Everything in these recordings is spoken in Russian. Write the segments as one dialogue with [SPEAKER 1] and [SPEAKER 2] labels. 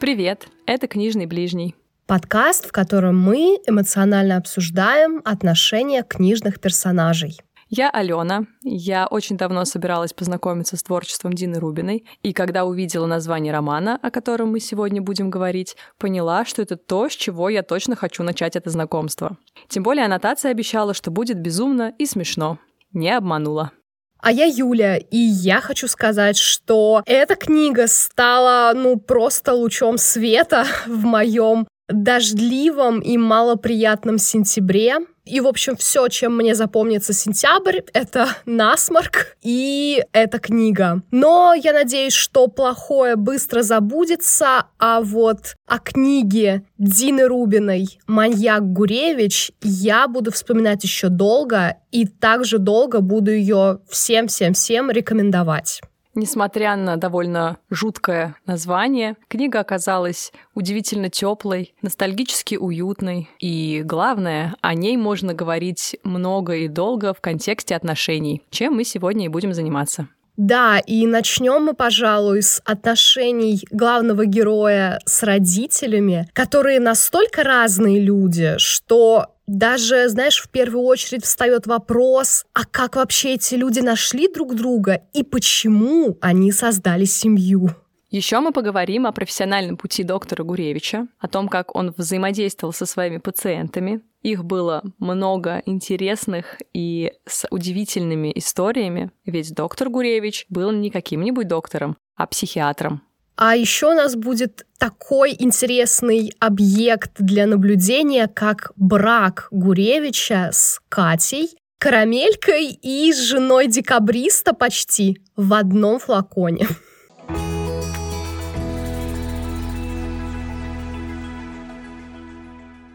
[SPEAKER 1] Привет, это «Книжный ближний».
[SPEAKER 2] Подкаст, в котором мы эмоционально обсуждаем отношения книжных персонажей.
[SPEAKER 1] Я Алена. Я очень давно собиралась познакомиться с творчеством Дины Рубиной, и когда увидела название романа, о котором мы сегодня будем говорить, поняла, что это то, с чего я точно хочу начать это знакомство. Тем более аннотация обещала, что будет безумно и смешно. Не обманула.
[SPEAKER 2] А я Юля, и я хочу сказать, что эта книга стала, ну, просто лучом света в моем дождливом и малоприятном сентябре. И, в общем, все, чем мне запомнится сентябрь, это насморк и эта книга. Но я надеюсь, что плохое быстро забудется, а вот о книге Дины Рубиной «Маньяк Гуревич» я буду вспоминать еще долго и также долго буду ее всем-всем-всем рекомендовать.
[SPEAKER 1] Несмотря на довольно жуткое название, книга оказалась удивительно теплой, ностальгически уютной, и главное, о ней можно говорить много и долго в контексте отношений, чем мы сегодня и будем заниматься.
[SPEAKER 2] Да, и начнем мы, пожалуй, с отношений главного героя с родителями, которые настолько разные люди, что даже, знаешь, в первую очередь встает вопрос, а как вообще эти люди нашли друг друга и почему они создали семью?
[SPEAKER 1] Еще мы поговорим о профессиональном пути доктора Гуревича, о том, как он взаимодействовал со своими пациентами. Их было много интересных и с удивительными историями, ведь доктор Гуревич был не каким-нибудь доктором, а психиатром.
[SPEAKER 2] А еще у нас будет такой интересный объект для наблюдения, как брак Гуревича с Катей, карамелькой и с женой декабриста почти в одном флаконе.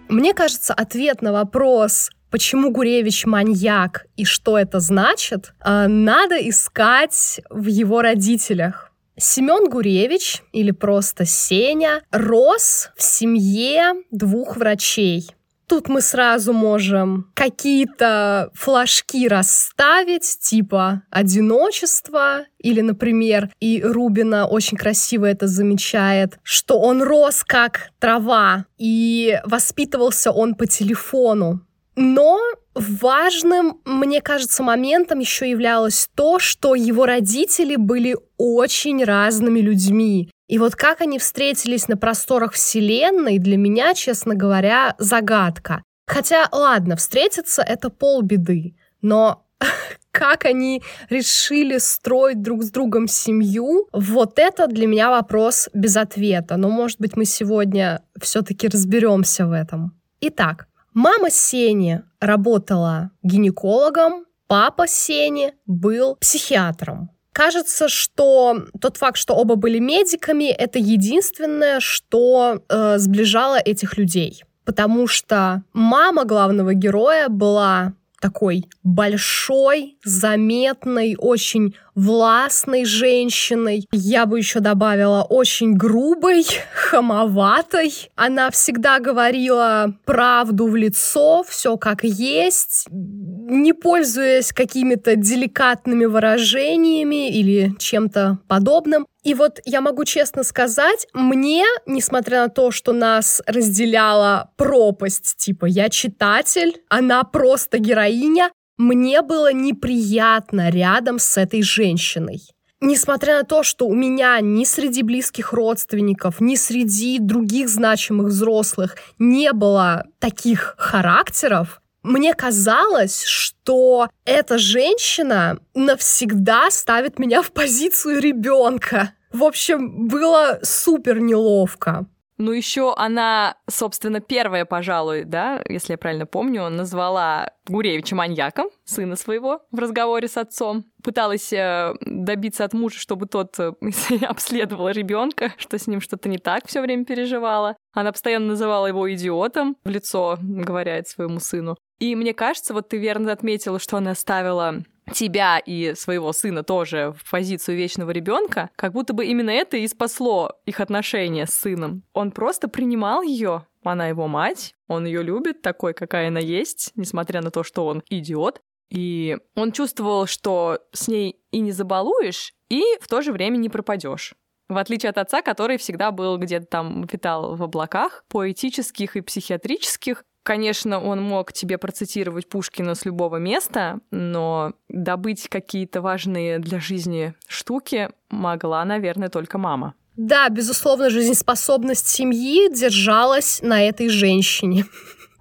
[SPEAKER 2] Мне кажется, ответ на вопрос, почему Гуревич маньяк и что это значит, э, надо искать в его родителях. Семен Гуревич, или просто Сеня, рос в семье двух врачей. Тут мы сразу можем какие-то флажки расставить, типа одиночество, или, например, и Рубина очень красиво это замечает, что он рос как трава, и воспитывался он по телефону. Но важным, мне кажется, моментом еще являлось то, что его родители были очень разными людьми. И вот как они встретились на просторах Вселенной, для меня, честно говоря, загадка. Хотя, ладно, встретиться — это полбеды, но как они решили строить друг с другом семью, вот это для меня вопрос без ответа. Но, может быть, мы сегодня все-таки разберемся в этом. Итак, мама Сени работала гинекологом, папа Сени был психиатром. Кажется, что тот факт, что оба были медиками, это единственное, что э, сближало этих людей. Потому что мама главного героя была такой большой, заметной, очень властной женщиной. Я бы еще добавила очень грубой, хамоватой. Она всегда говорила правду в лицо, все как есть, не пользуясь какими-то деликатными выражениями или чем-то подобным. И вот я могу честно сказать, мне, несмотря на то, что нас разделяла пропасть, типа я читатель, она просто героиня, мне было неприятно рядом с этой женщиной. Несмотря на то, что у меня ни среди близких родственников, ни среди других значимых взрослых не было таких характеров, мне казалось, что эта женщина навсегда ставит меня в позицию ребенка. В общем, было супер неловко.
[SPEAKER 1] Ну, еще она, собственно, первая, пожалуй, да, если я правильно помню, назвала Гуревича маньяком, сына своего, в разговоре с отцом. Пыталась э, добиться от мужа, чтобы тот э, обследовал ребенка, что с ним что-то не так, все время переживала. Она постоянно называла его идиотом, в лицо говоря своему сыну. И мне кажется, вот ты верно отметила, что она ставила тебя и своего сына тоже в позицию вечного ребенка, как будто бы именно это и спасло их отношения с сыном. Он просто принимал ее, она его мать, он ее любит такой, какая она есть, несмотря на то, что он идиот. И он чувствовал, что с ней и не забалуешь, и в то же время не пропадешь. В отличие от отца, который всегда был где-то там витал в облаках, поэтических и психиатрических, Конечно, он мог тебе процитировать Пушкина с любого места, но добыть какие-то важные для жизни штуки могла, наверное, только мама.
[SPEAKER 2] Да, безусловно, жизнеспособность семьи держалась на этой женщине.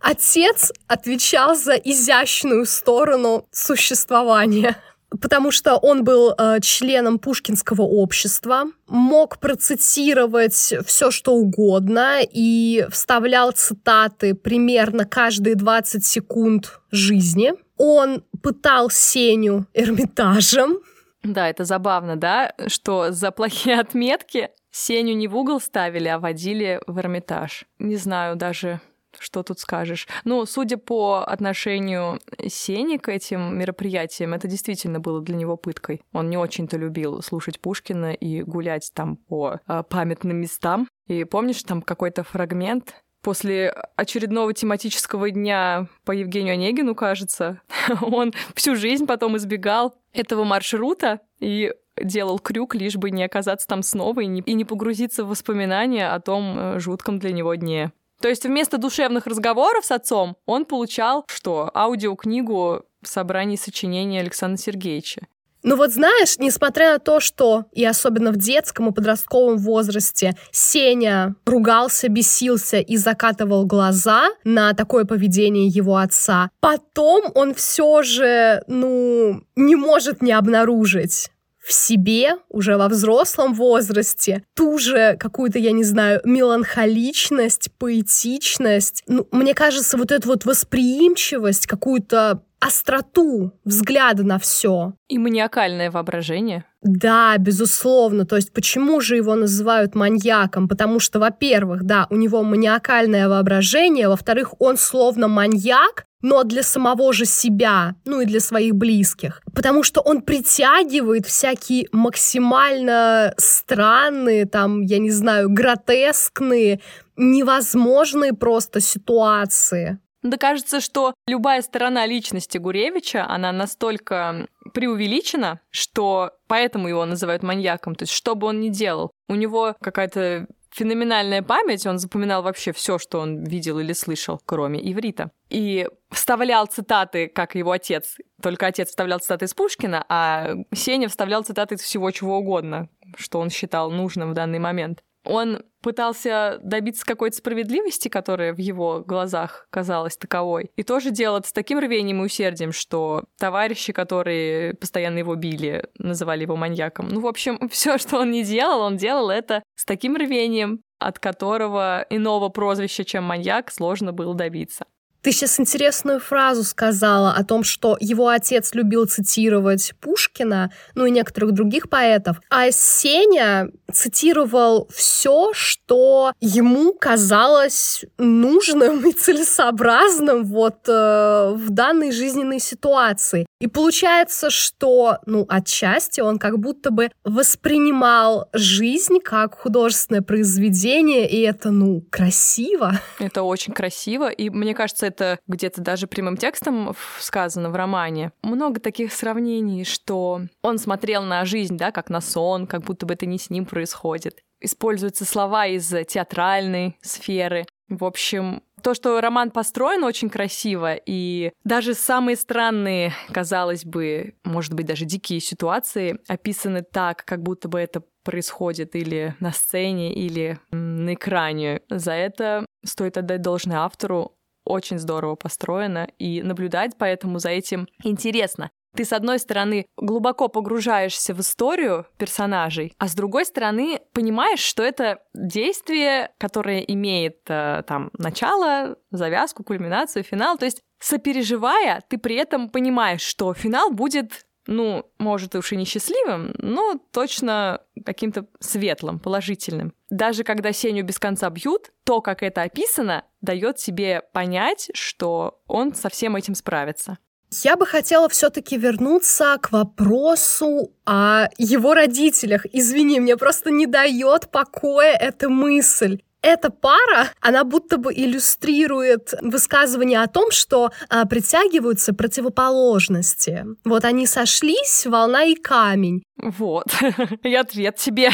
[SPEAKER 2] Отец отвечал за изящную сторону существования потому что он был э, членом Пушкинского общества, мог процитировать все, что угодно, и вставлял цитаты примерно каждые 20 секунд жизни. Он пытал Сеню Эрмитажем.
[SPEAKER 1] Да, это забавно, да, что за плохие отметки Сеню не в угол ставили, а водили в Эрмитаж. Не знаю даже, что тут скажешь? Ну, судя по отношению Сени к этим мероприятиям, это действительно было для него пыткой. Он не очень-то любил слушать Пушкина и гулять там по э, памятным местам. И помнишь, там какой-то фрагмент, после очередного тематического дня по Евгению Онегину, кажется, он всю жизнь потом избегал этого маршрута и делал крюк, лишь бы не оказаться там снова и не, и не погрузиться в воспоминания о том э, жутком для него дне. То есть вместо душевных разговоров с отцом он получал что? Аудиокнигу собраний сочинений Александра Сергеевича.
[SPEAKER 2] Ну вот знаешь, несмотря на то, что и особенно в детском и подростковом возрасте Сеня ругался, бесился и закатывал глаза на такое поведение его отца, потом он все же, ну, не может не обнаружить в себе уже во взрослом возрасте ту же какую-то, я не знаю, меланхоличность, поэтичность. Ну, мне кажется, вот эту вот восприимчивость, какую-то остроту взгляда на все.
[SPEAKER 1] И маниакальное воображение.
[SPEAKER 2] Да, безусловно. То есть почему же его называют маньяком? Потому что, во-первых, да, у него маниакальное воображение, во-вторых, он словно маньяк, но для самого же себя, ну и для своих близких. Потому что он притягивает всякие максимально странные, там, я не знаю, гротескные, невозможные просто ситуации.
[SPEAKER 1] Да кажется, что любая сторона личности Гуревича, она настолько преувеличена, что поэтому его называют маньяком. То есть, что бы он ни делал, у него какая-то феноменальная память, он запоминал вообще все, что он видел или слышал, кроме иврита. И вставлял цитаты, как его отец. Только отец вставлял цитаты из Пушкина, а Сеня вставлял цитаты из всего чего угодно, что он считал нужным в данный момент. Он пытался добиться какой-то справедливости, которая в его глазах казалась таковой. И тоже делал это с таким рвением и усердием, что товарищи, которые постоянно его били, называли его маньяком. Ну, в общем, все, что он не делал, он делал это с таким рвением, от которого иного прозвища, чем маньяк, сложно было добиться.
[SPEAKER 2] Ты сейчас интересную фразу сказала о том, что его отец любил цитировать Пушкина, ну и некоторых других поэтов, а Сеня цитировал все, что ему казалось нужным и целесообразным вот э, в данной жизненной ситуации. И получается, что, ну, отчасти он как будто бы воспринимал жизнь как художественное произведение, и это, ну, красиво.
[SPEAKER 1] Это очень красиво, и мне кажется, это где-то даже прямым текстом сказано в романе. Много таких сравнений, что он смотрел на жизнь, да, как на сон, как будто бы это не с ним происходит. Используются слова из театральной сферы. В общем, то, что роман построен очень красиво, и даже самые странные, казалось бы, может быть, даже дикие ситуации описаны так, как будто бы это происходит или на сцене, или на экране. За это стоит отдать должное автору очень здорово построено, и наблюдать поэтому за этим интересно. Ты, с одной стороны, глубоко погружаешься в историю персонажей, а с другой стороны, понимаешь, что это действие, которое имеет э, там начало, завязку, кульминацию, финал. То есть, сопереживая, ты при этом понимаешь, что финал будет ну, может, уж и не счастливым, но точно каким-то светлым, положительным. Даже когда Сеню без конца бьют, то, как это описано, дает себе понять, что он со всем этим справится.
[SPEAKER 2] Я бы хотела все-таки вернуться к вопросу о его родителях. Извини, мне просто не дает покоя эта мысль эта пара, она будто бы иллюстрирует высказывание о том, что а, притягиваются противоположности. Вот они сошлись, волна и камень.
[SPEAKER 1] Вот, и ответ тебе.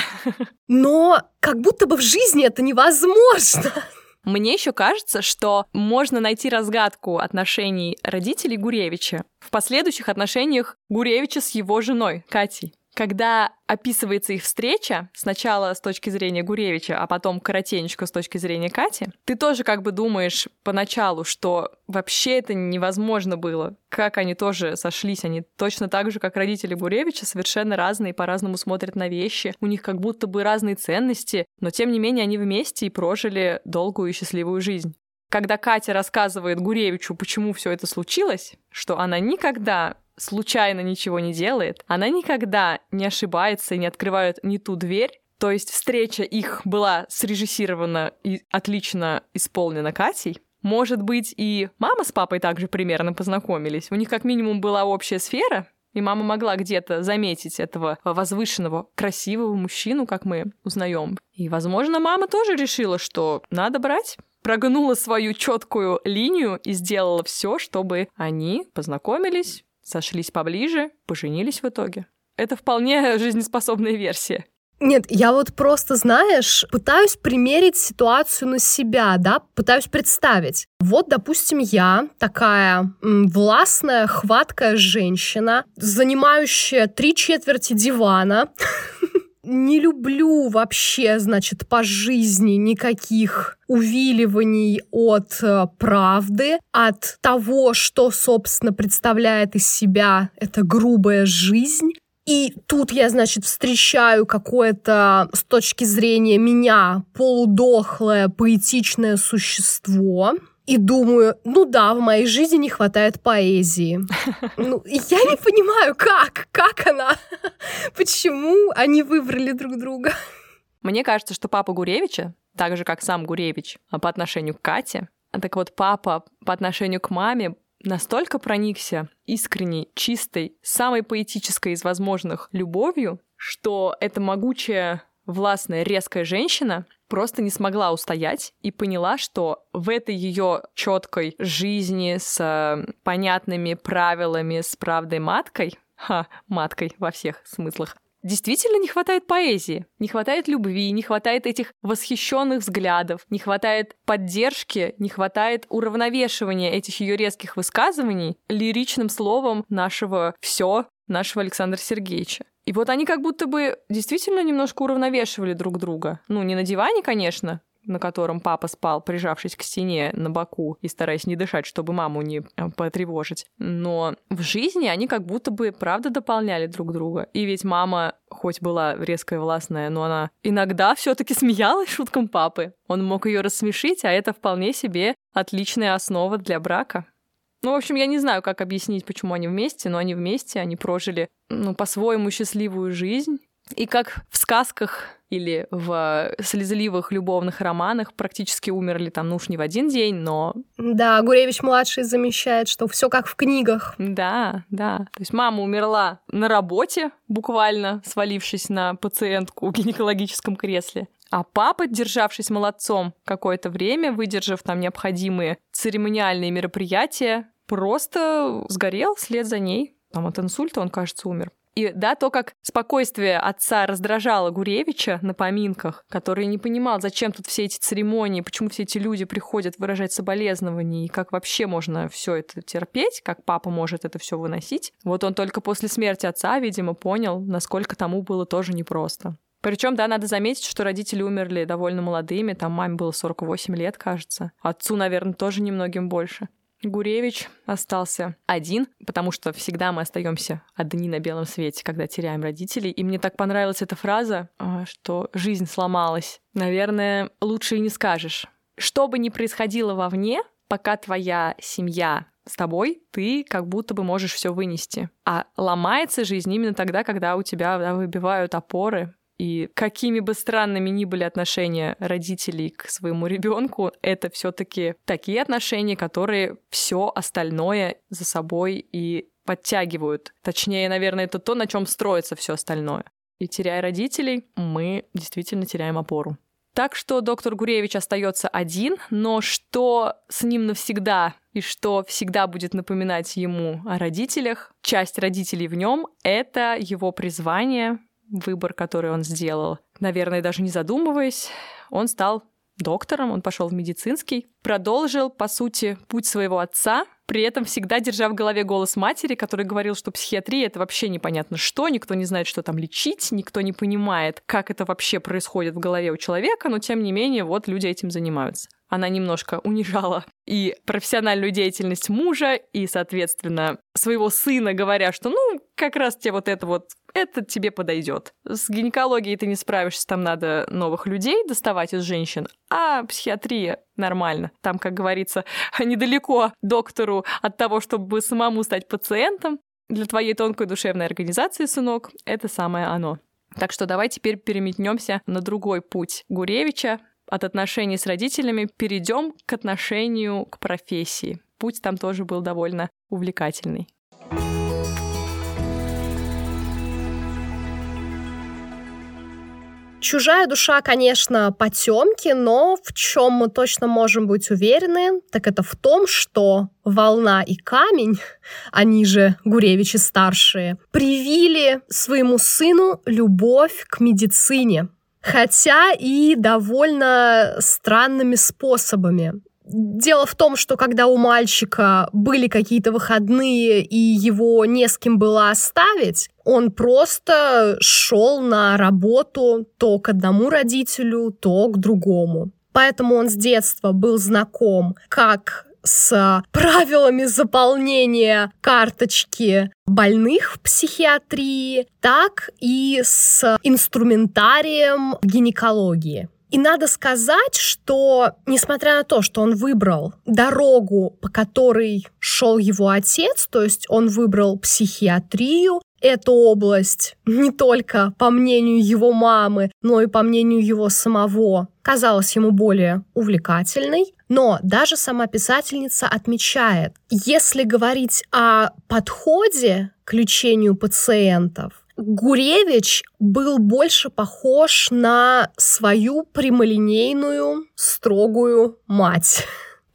[SPEAKER 2] Но как будто бы в жизни это невозможно.
[SPEAKER 1] Мне еще кажется, что можно найти разгадку отношений родителей Гуревича в последующих отношениях Гуревича с его женой Катей когда описывается их встреча, сначала с точки зрения Гуревича, а потом коротенечко с точки зрения Кати, ты тоже как бы думаешь поначалу, что вообще это невозможно было. Как они тоже сошлись, они точно так же, как родители Гуревича, совершенно разные, по-разному смотрят на вещи, у них как будто бы разные ценности, но тем не менее они вместе и прожили долгую и счастливую жизнь. Когда Катя рассказывает Гуревичу, почему все это случилось, что она никогда случайно ничего не делает, она никогда не ошибается и не открывает не ту дверь, то есть встреча их была срежиссирована и отлично исполнена Катей. Может быть, и мама с папой также примерно познакомились. У них как минимум была общая сфера, и мама могла где-то заметить этого возвышенного, красивого мужчину, как мы узнаем. И, возможно, мама тоже решила, что надо брать прогнула свою четкую линию и сделала все, чтобы они познакомились, сошлись поближе, поженились в итоге. Это вполне жизнеспособная версия.
[SPEAKER 2] Нет, я вот просто, знаешь, пытаюсь примерить ситуацию на себя, да, пытаюсь представить. Вот, допустим, я такая властная, хваткая женщина, занимающая три четверти дивана, не люблю вообще, значит, по жизни никаких увиливаний от э, правды, от того, что, собственно, представляет из себя эта грубая жизнь. И тут я, значит, встречаю какое-то, с точки зрения меня, полудохлое поэтичное существо, и думаю, ну да, в моей жизни не хватает поэзии. Ну, я не понимаю, как, как она, почему они выбрали друг друга.
[SPEAKER 1] Мне кажется, что папа Гуревича, так же, как сам Гуревич, а по отношению к Кате, так вот папа по отношению к маме настолько проникся искренней, чистой, самой поэтической из возможных любовью, что эта могучая, властная, резкая женщина просто не смогла устоять и поняла, что в этой ее четкой жизни с э, понятными правилами, с правдой маткой, ха, маткой во всех смыслах, действительно не хватает поэзии, не хватает любви, не хватает этих восхищенных взглядов, не хватает поддержки, не хватает уравновешивания этих ее резких высказываний лиричным словом нашего все, нашего Александра Сергеевича. И вот они как будто бы действительно немножко уравновешивали друг друга. Ну, не на диване, конечно, на котором папа спал, прижавшись к стене на боку и стараясь не дышать, чтобы маму не э, потревожить. Но в жизни они как будто бы правда дополняли друг друга. И ведь мама, хоть была резкая и властная, но она иногда все таки смеялась шуткам папы. Он мог ее рассмешить, а это вполне себе отличная основа для брака. Ну, в общем, я не знаю, как объяснить, почему они вместе, но они вместе, они прожили, ну, по-своему счастливую жизнь. И как в сказках или в слезливых любовных романах практически умерли там, ну уж не в один день, но...
[SPEAKER 2] Да, Гуревич-младший замещает, что все как в книгах.
[SPEAKER 1] Да, да. То есть мама умерла на работе, буквально свалившись на пациентку в гинекологическом кресле. А папа, державшись молодцом какое-то время, выдержав там необходимые церемониальные мероприятия, просто сгорел вслед за ней. Там от инсульта он, кажется, умер. И да, то, как спокойствие отца раздражало Гуревича на поминках, который не понимал, зачем тут все эти церемонии, почему все эти люди приходят выражать соболезнования, и как вообще можно все это терпеть, как папа может это все выносить. Вот он только после смерти отца, видимо, понял, насколько тому было тоже непросто. Причем, да, надо заметить, что родители умерли довольно молодыми, там маме было 48 лет, кажется. Отцу, наверное, тоже немногим больше. Гуревич остался один, потому что всегда мы остаемся одни на белом свете, когда теряем родителей. И мне так понравилась эта фраза, а, что жизнь сломалась. Наверное, лучше и не скажешь. Что бы ни происходило вовне, пока твоя семья с тобой, ты как будто бы можешь все вынести. А ломается жизнь именно тогда, когда у тебя да, выбивают опоры, и какими бы странными ни были отношения родителей к своему ребенку, это все-таки такие отношения, которые все остальное за собой и подтягивают. Точнее, наверное, это то, на чем строится все остальное. И теряя родителей, мы действительно теряем опору. Так что доктор Гуревич остается один, но что с ним навсегда и что всегда будет напоминать ему о родителях. Часть родителей в нем — это его призвание, выбор, который он сделал. Наверное, даже не задумываясь, он стал доктором, он пошел в медицинский, продолжил, по сути, путь своего отца, при этом всегда держа в голове голос матери, который говорил, что психиатрия — это вообще непонятно что, никто не знает, что там лечить, никто не понимает, как это вообще происходит в голове у человека, но тем не менее вот люди этим занимаются. Она немножко унижала и профессиональную деятельность мужа, и, соответственно, своего сына, говоря, что, ну, как раз тебе вот это вот это тебе подойдет. С гинекологией ты не справишься, там надо новых людей доставать из женщин, а психиатрия нормально. Там, как говорится, недалеко доктору от того, чтобы самому стать пациентом. Для твоей тонкой душевной организации, сынок, это самое оно. Так что давай теперь переметнемся на другой путь Гуревича. От отношений с родителями перейдем к отношению к профессии. Путь там тоже был довольно увлекательный.
[SPEAKER 2] Чужая душа, конечно, потемки, но в чем мы точно можем быть уверены, так это в том, что Волна и Камень, они же Гуревичи старшие, привили своему сыну любовь к медицине, хотя и довольно странными способами. Дело в том, что когда у мальчика были какие-то выходные и его не с кем было оставить, он просто шел на работу то к одному родителю, то к другому. Поэтому он с детства был знаком как с правилами заполнения карточки больных в психиатрии, так и с инструментарием гинекологии. И надо сказать, что, несмотря на то, что он выбрал дорогу, по которой шел его отец, то есть он выбрал психиатрию, эту область не только по мнению его мамы, но и по мнению его самого казалась ему более увлекательной. Но даже сама писательница отмечает, если говорить о подходе к лечению пациентов, Гуревич был больше похож на свою прямолинейную, строгую мать.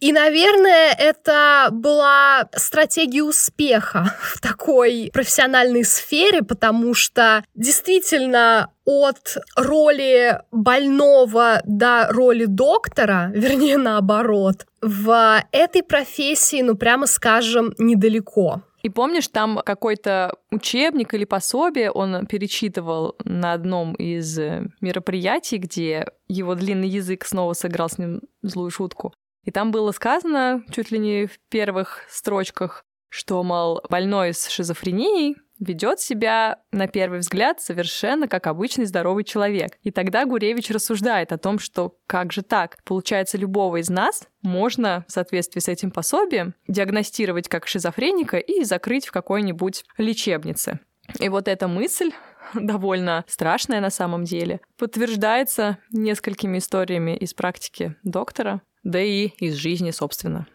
[SPEAKER 2] И, наверное, это была стратегия успеха в такой профессиональной сфере, потому что действительно от роли больного до роли доктора, вернее наоборот, в этой профессии, ну прямо скажем, недалеко.
[SPEAKER 1] И помнишь, там какой-то учебник или пособие он перечитывал на одном из мероприятий, где его длинный язык снова сыграл с ним злую шутку. И там было сказано, чуть ли не в первых строчках, что, мол, больной с шизофренией ведет себя, на первый взгляд, совершенно как обычный здоровый человек. И тогда Гуревич рассуждает о том, что как же так? Получается, любого из нас можно в соответствии с этим пособием диагностировать как шизофреника и закрыть в какой-нибудь лечебнице. И вот эта мысль довольно страшная на самом деле, подтверждается несколькими историями из практики доктора, да и из жизни, собственно.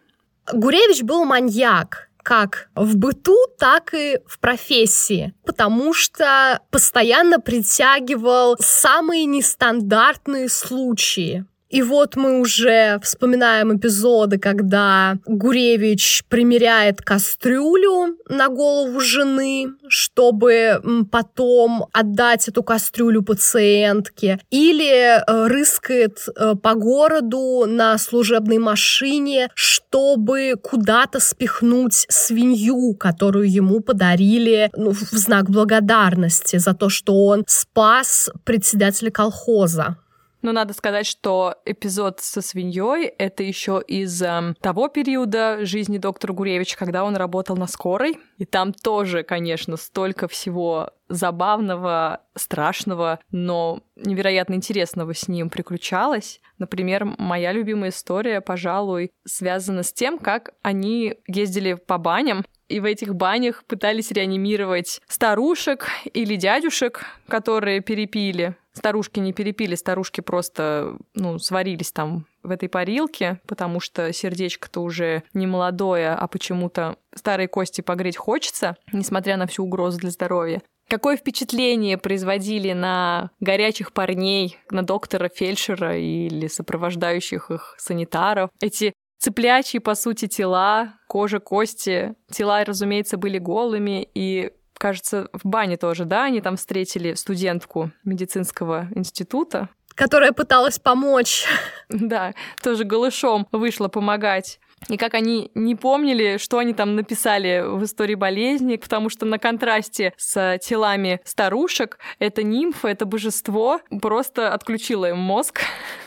[SPEAKER 2] Гуревич был маньяк, как в быту, так и в профессии, потому что постоянно притягивал самые нестандартные случаи. И вот мы уже вспоминаем эпизоды, когда Гуревич примеряет кастрюлю на голову жены, чтобы потом отдать эту кастрюлю пациентке, или э, рыскает э, по городу на служебной машине, чтобы куда-то спихнуть свинью, которую ему подарили ну, в знак благодарности за то, что он спас председателя колхоза.
[SPEAKER 1] Но надо сказать, что эпизод со свиньей это еще из э, того периода жизни доктора Гуревича, когда он работал на скорой. И там тоже, конечно, столько всего забавного, страшного, но невероятно интересного с ним приключалось. Например, моя любимая история, пожалуй, связана с тем, как они ездили по баням и в этих банях пытались реанимировать старушек или дядюшек, которые перепили. Старушки не перепили, старушки просто, ну, сварились там в этой парилке, потому что сердечко-то уже не молодое, а почему-то старые кости погреть хочется, несмотря на всю угрозу для здоровья. Какое впечатление производили на горячих парней, на доктора фельдшера или сопровождающих их санитаров эти цыплячьи, по сути, тела, кожа, кости. Тела, разумеется, были голыми, и кажется, в бане тоже, да, они там встретили студентку медицинского института.
[SPEAKER 2] Которая пыталась помочь.
[SPEAKER 1] Да, тоже голышом вышла помогать. И как они не помнили, что они там написали в истории болезни, потому что на контрасте с телами старушек это нимфа, это божество просто отключило им мозг,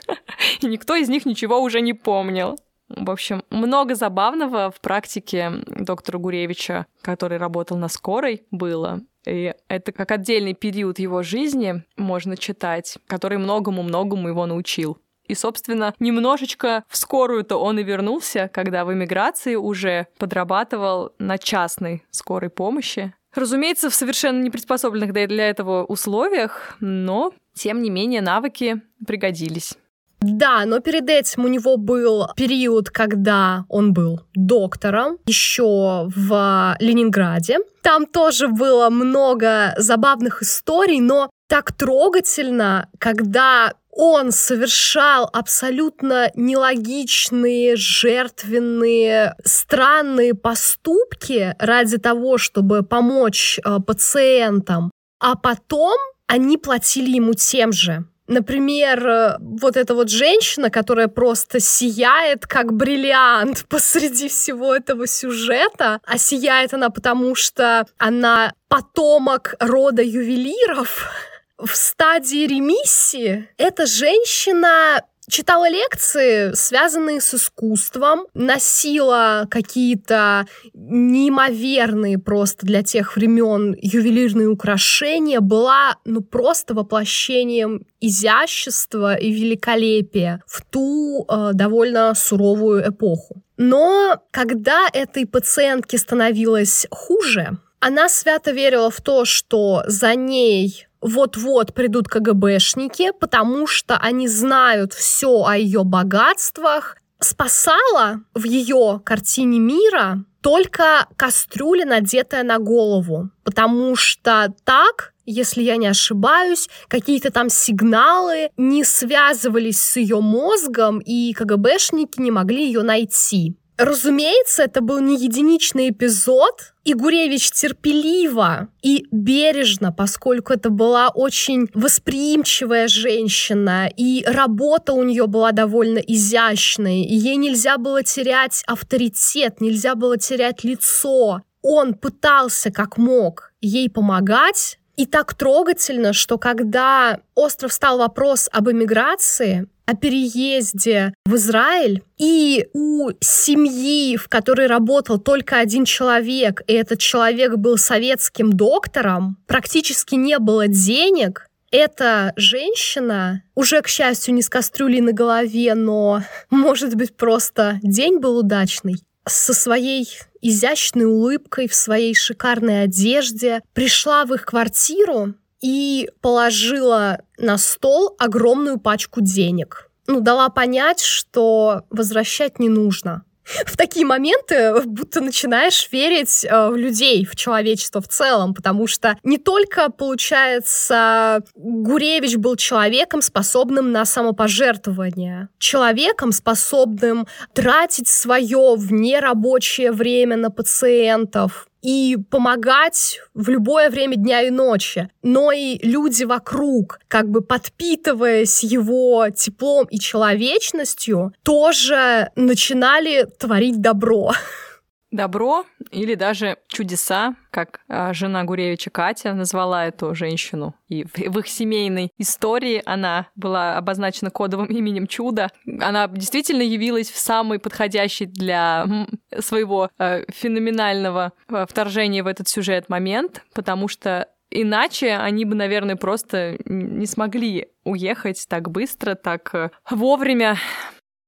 [SPEAKER 1] и никто из них ничего уже не помнил. В общем, много забавного в практике доктора Гуревича, который работал на скорой, было. И это как отдельный период его жизни можно читать, который многому-многому его научил. И, собственно, немножечко в скорую-то он и вернулся, когда в эмиграции уже подрабатывал на частной скорой помощи. Разумеется, в совершенно неприспособленных для этого условиях, но, тем не менее, навыки пригодились.
[SPEAKER 2] Да, но перед этим у него был период, когда он был доктором, еще в Ленинграде. Там тоже было много забавных историй, но так трогательно, когда он совершал абсолютно нелогичные, жертвенные, странные поступки ради того, чтобы помочь э, пациентам, а потом они платили ему тем же. Например, э, вот эта вот женщина, которая просто сияет как бриллиант посреди всего этого сюжета, а сияет она потому, что она потомок рода ювелиров, в стадии ремиссии. Эта женщина читала лекции, связанные с искусством, носила какие-то неимоверные просто для тех времен ювелирные украшения, была ну просто воплощением изящества и великолепия в ту э, довольно суровую эпоху. Но когда этой пациентке становилось хуже, она свято верила в то, что за ней вот-вот придут КГБшники, потому что они знают все о ее богатствах. Спасала в ее картине мира только кастрюля, надетая на голову, потому что так если я не ошибаюсь, какие-то там сигналы не связывались с ее мозгом, и КГБшники не могли ее найти. Разумеется, это был не единичный эпизод, и Гуревич терпеливо и бережно, поскольку это была очень восприимчивая женщина, и работа у нее была довольно изящная, и ей нельзя было терять авторитет, нельзя было терять лицо. Он пытался как мог ей помогать, и так трогательно, что когда остров стал вопрос об эмиграции, о переезде в Израиль, и у семьи, в которой работал только один человек, и этот человек был советским доктором, практически не было денег, эта женщина, уже, к счастью, не с кастрюлей на голове, но, может быть, просто день был удачный, со своей изящной улыбкой, в своей шикарной одежде, пришла в их квартиру и положила на стол огромную пачку денег. Ну, дала понять, что возвращать не нужно. В такие моменты будто начинаешь верить э, в людей, в человечество в целом, потому что не только, получается, Гуревич был человеком, способным на самопожертвование, человеком, способным тратить свое внерабочее время на пациентов, и помогать в любое время дня и ночи, но и люди вокруг, как бы подпитываясь его теплом и человечностью, тоже начинали творить добро.
[SPEAKER 1] добро или даже чудеса, как а, жена Гуревича Катя назвала эту женщину. И в, их семейной истории она была обозначена кодовым именем Чудо. Она действительно явилась в самый подходящий для своего э, феноменального э, вторжения в этот сюжет момент, потому что Иначе они бы, наверное, просто не смогли уехать так быстро, так вовремя.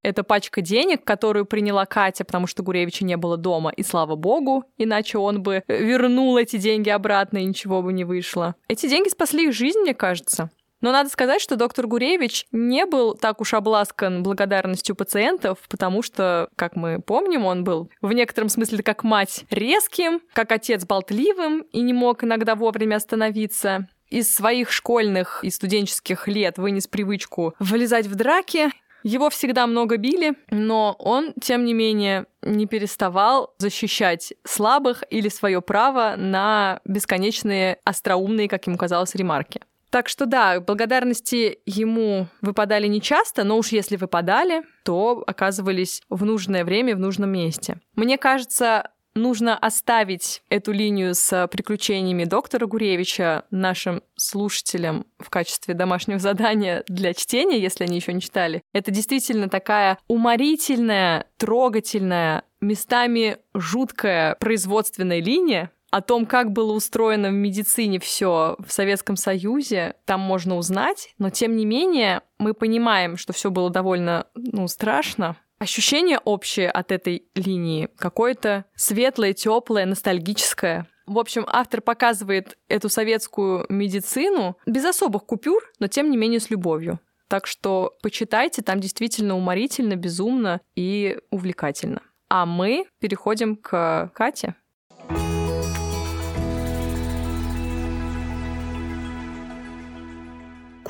[SPEAKER 1] Это пачка денег, которую приняла Катя, потому что Гуревича не было дома, и слава богу, иначе он бы вернул эти деньги обратно, и ничего бы не вышло. Эти деньги спасли их жизнь, мне кажется. Но надо сказать, что доктор Гуревич не был так уж обласкан благодарностью пациентов, потому что, как мы помним, он был в некотором смысле как мать резким, как отец болтливым и не мог иногда вовремя остановиться из своих школьных и студенческих лет вынес привычку вылезать в драки, Его всегда много били, но он, тем не менее, не переставал защищать слабых или свое право на бесконечные остроумные, как ему казалось, ремарки. Так что да, благодарности ему выпадали нечасто, но уж если выпадали, то оказывались в нужное время, в нужном месте. Мне кажется, нужно оставить эту линию с приключениями доктора Гуревича нашим слушателям в качестве домашнего задания для чтения, если они еще не читали. Это действительно такая уморительная, трогательная, местами жуткая производственная линия, о том, как было устроено в медицине все в Советском Союзе, там можно узнать, но тем не менее мы понимаем, что все было довольно ну, страшно. Ощущение общее от этой линии какое-то светлое, теплое, ностальгическое. В общем, автор показывает эту советскую медицину без особых купюр, но тем не менее с любовью. Так что почитайте, там действительно уморительно, безумно и увлекательно. А мы переходим к Кате.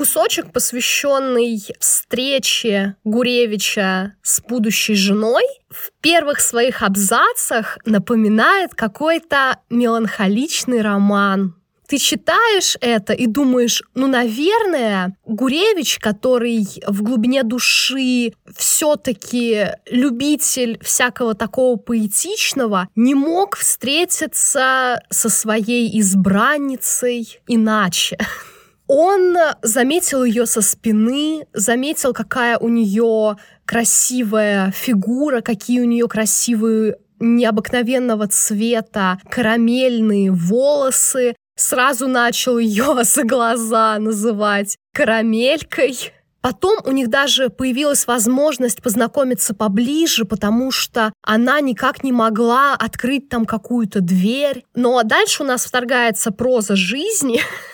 [SPEAKER 2] Кусочек, посвященный встрече Гуревича с будущей женой, в первых своих абзацах напоминает какой-то меланхоличный роман. Ты читаешь это и думаешь, ну, наверное, Гуревич, который в глубине души все-таки любитель всякого такого поэтичного, не мог встретиться со своей избранницей иначе. Он заметил ее со спины, заметил, какая у нее красивая фигура, какие у нее красивые необыкновенного цвета карамельные волосы, сразу начал ее за глаза называть карамелькой. Потом у них даже появилась возможность познакомиться поближе, потому что она никак не могла открыть там какую-то дверь. Но дальше у нас вторгается проза жизни,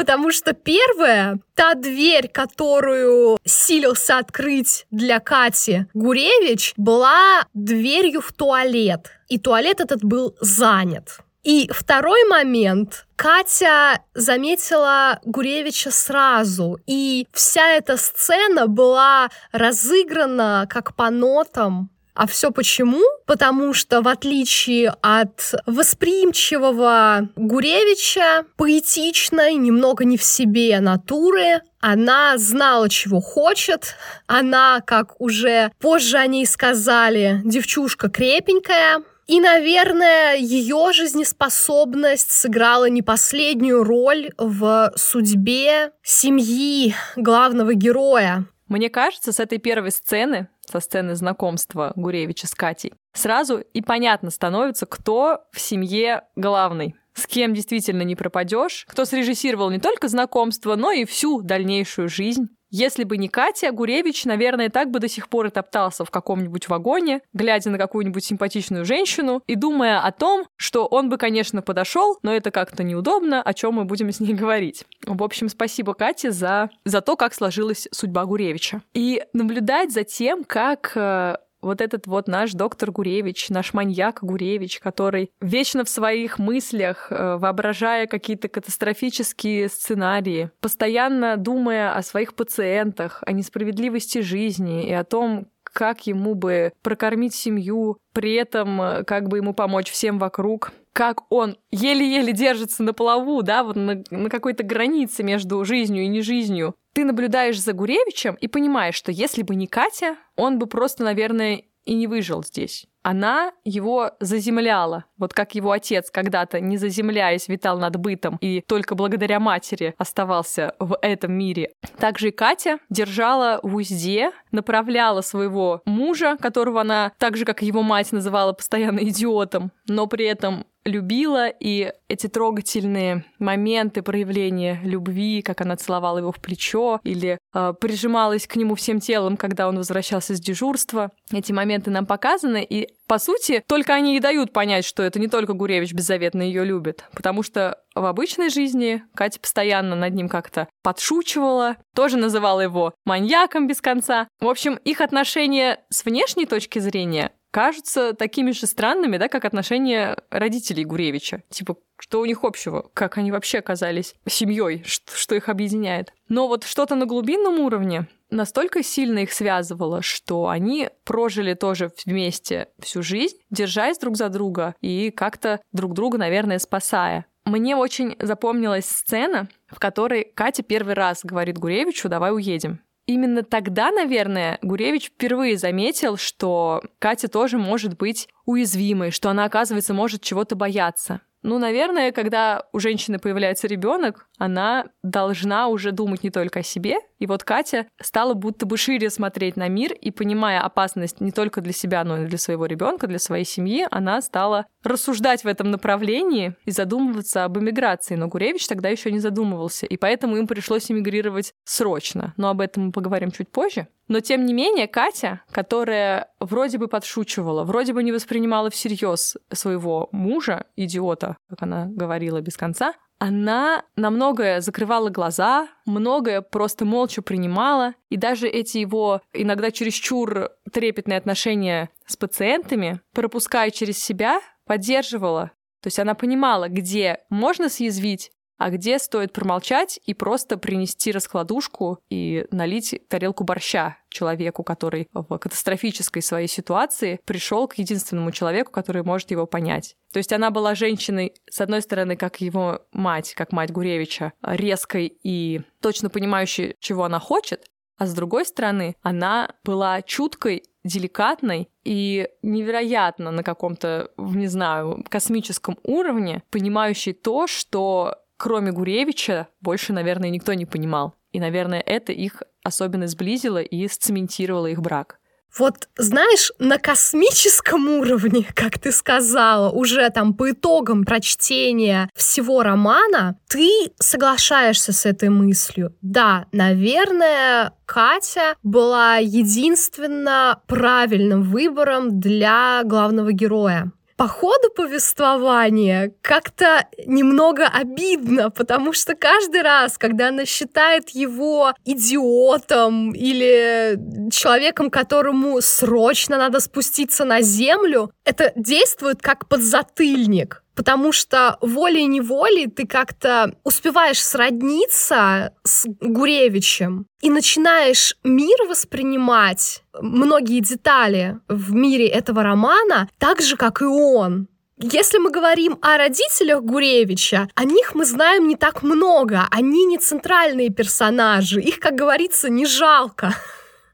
[SPEAKER 2] Потому что первая, та дверь, которую силился открыть для Кати Гуревич, была дверью в туалет. И туалет этот был занят. И второй момент. Катя заметила Гуревича сразу, и вся эта сцена была разыграна как по нотам а все почему? Потому что в отличие от восприимчивого Гуревича, поэтичной, немного не в себе натуры, она знала, чего хочет. Она, как уже позже они сказали, девчушка крепенькая. И, наверное, ее жизнеспособность сыграла не последнюю роль в судьбе семьи главного героя.
[SPEAKER 1] Мне кажется, с этой первой сцены со сцены знакомства Гуревича с Катей, сразу и понятно становится, кто в семье главный с кем действительно не пропадешь, кто срежиссировал не только знакомство, но и всю дальнейшую жизнь. Если бы не Катя, Гуревич, наверное, так бы до сих пор и топтался в каком-нибудь вагоне, глядя на какую-нибудь симпатичную женщину и думая о том, что он бы, конечно, подошел, но это как-то неудобно, о чем мы будем с ней говорить. В общем, спасибо Кате за, за то, как сложилась судьба Гуревича. И наблюдать за тем, как э, вот этот вот наш доктор Гуревич, наш маньяк Гуревич, который вечно в своих мыслях, э, воображая какие-то катастрофические сценарии, постоянно думая о своих пациентах, о несправедливости жизни и о том, как ему бы прокормить семью, при этом э, как бы ему помочь всем вокруг, как он еле-еле держится на плаву, да, вот на, на какой-то границе между жизнью и нежизнью. Ты наблюдаешь за Гуревичем и понимаешь, что если бы не Катя, он бы просто, наверное, и не выжил здесь. Она его заземляла, вот как его отец когда-то, не заземляясь, витал над бытом и только благодаря матери оставался в этом мире. Также и Катя держала в узде, направляла своего мужа, которого она, так же как его мать, называла постоянно идиотом, но при этом любила, и эти трогательные моменты проявления любви, как она целовала его в плечо или э, прижималась к нему всем телом, когда он возвращался с дежурства, эти моменты нам показаны, и по сути, только они и дают понять, что это не только Гуревич беззаветно ее любит, потому что в обычной жизни Катя постоянно над ним как-то подшучивала, тоже называла его маньяком без конца. В общем, их отношения с внешней точки зрения кажутся такими же странными, да, как отношения родителей Гуревича. Типа, что у них общего? Как они вообще оказались семьей? Что, что их объединяет? Но вот что-то на глубинном уровне настолько сильно их связывало, что они прожили тоже вместе всю жизнь, держась друг за друга и как-то друг друга, наверное, спасая. Мне очень запомнилась сцена, в которой Катя первый раз говорит Гуревичу «давай уедем». Именно тогда, наверное, Гуревич впервые заметил, что Катя тоже может быть уязвимой, что она, оказывается, может чего-то бояться. Ну, наверное, когда у женщины появляется ребенок, она должна уже думать не только о себе. И вот Катя стала будто бы шире смотреть на мир и, понимая опасность не только для себя, но и для своего ребенка, для своей семьи, она стала рассуждать в этом направлении и задумываться об эмиграции. Но Гуревич тогда еще не задумывался, и поэтому им пришлось эмигрировать срочно. Но об этом мы поговорим чуть позже. Но тем не менее, Катя, которая вроде бы подшучивала, вроде бы не воспринимала всерьез своего мужа, идиота, как она говорила без конца, она на многое закрывала глаза, многое просто молча принимала, и даже эти его иногда чересчур трепетные отношения с пациентами, пропуская через себя, поддерживала. То есть она понимала, где можно съязвить, а где стоит промолчать и просто принести раскладушку и налить тарелку борща человеку, который в катастрофической своей ситуации пришел к единственному человеку, который может его понять. То есть она была женщиной, с одной стороны, как его мать, как мать Гуревича, резкой и точно понимающей, чего она хочет, а с другой стороны, она была чуткой деликатной и невероятно на каком-то, не знаю, космическом уровне, понимающей то, что кроме Гуревича, больше, наверное, никто не понимал. И, наверное, это их особенно сблизило и сцементировало их брак.
[SPEAKER 2] Вот, знаешь, на космическом уровне, как ты сказала, уже там по итогам прочтения всего романа, ты соглашаешься с этой мыслью. Да, наверное, Катя была единственно правильным выбором для главного героя по ходу повествования как-то немного обидно, потому что каждый раз, когда она считает его идиотом или человеком, которому срочно надо спуститься на землю, это действует как подзатыльник потому что волей-неволей ты как-то успеваешь сродниться с Гуревичем и начинаешь мир воспринимать, многие детали в мире этого романа, так же, как и он. Если мы говорим о родителях Гуревича, о них мы знаем не так много. Они не центральные персонажи. Их, как говорится, не жалко.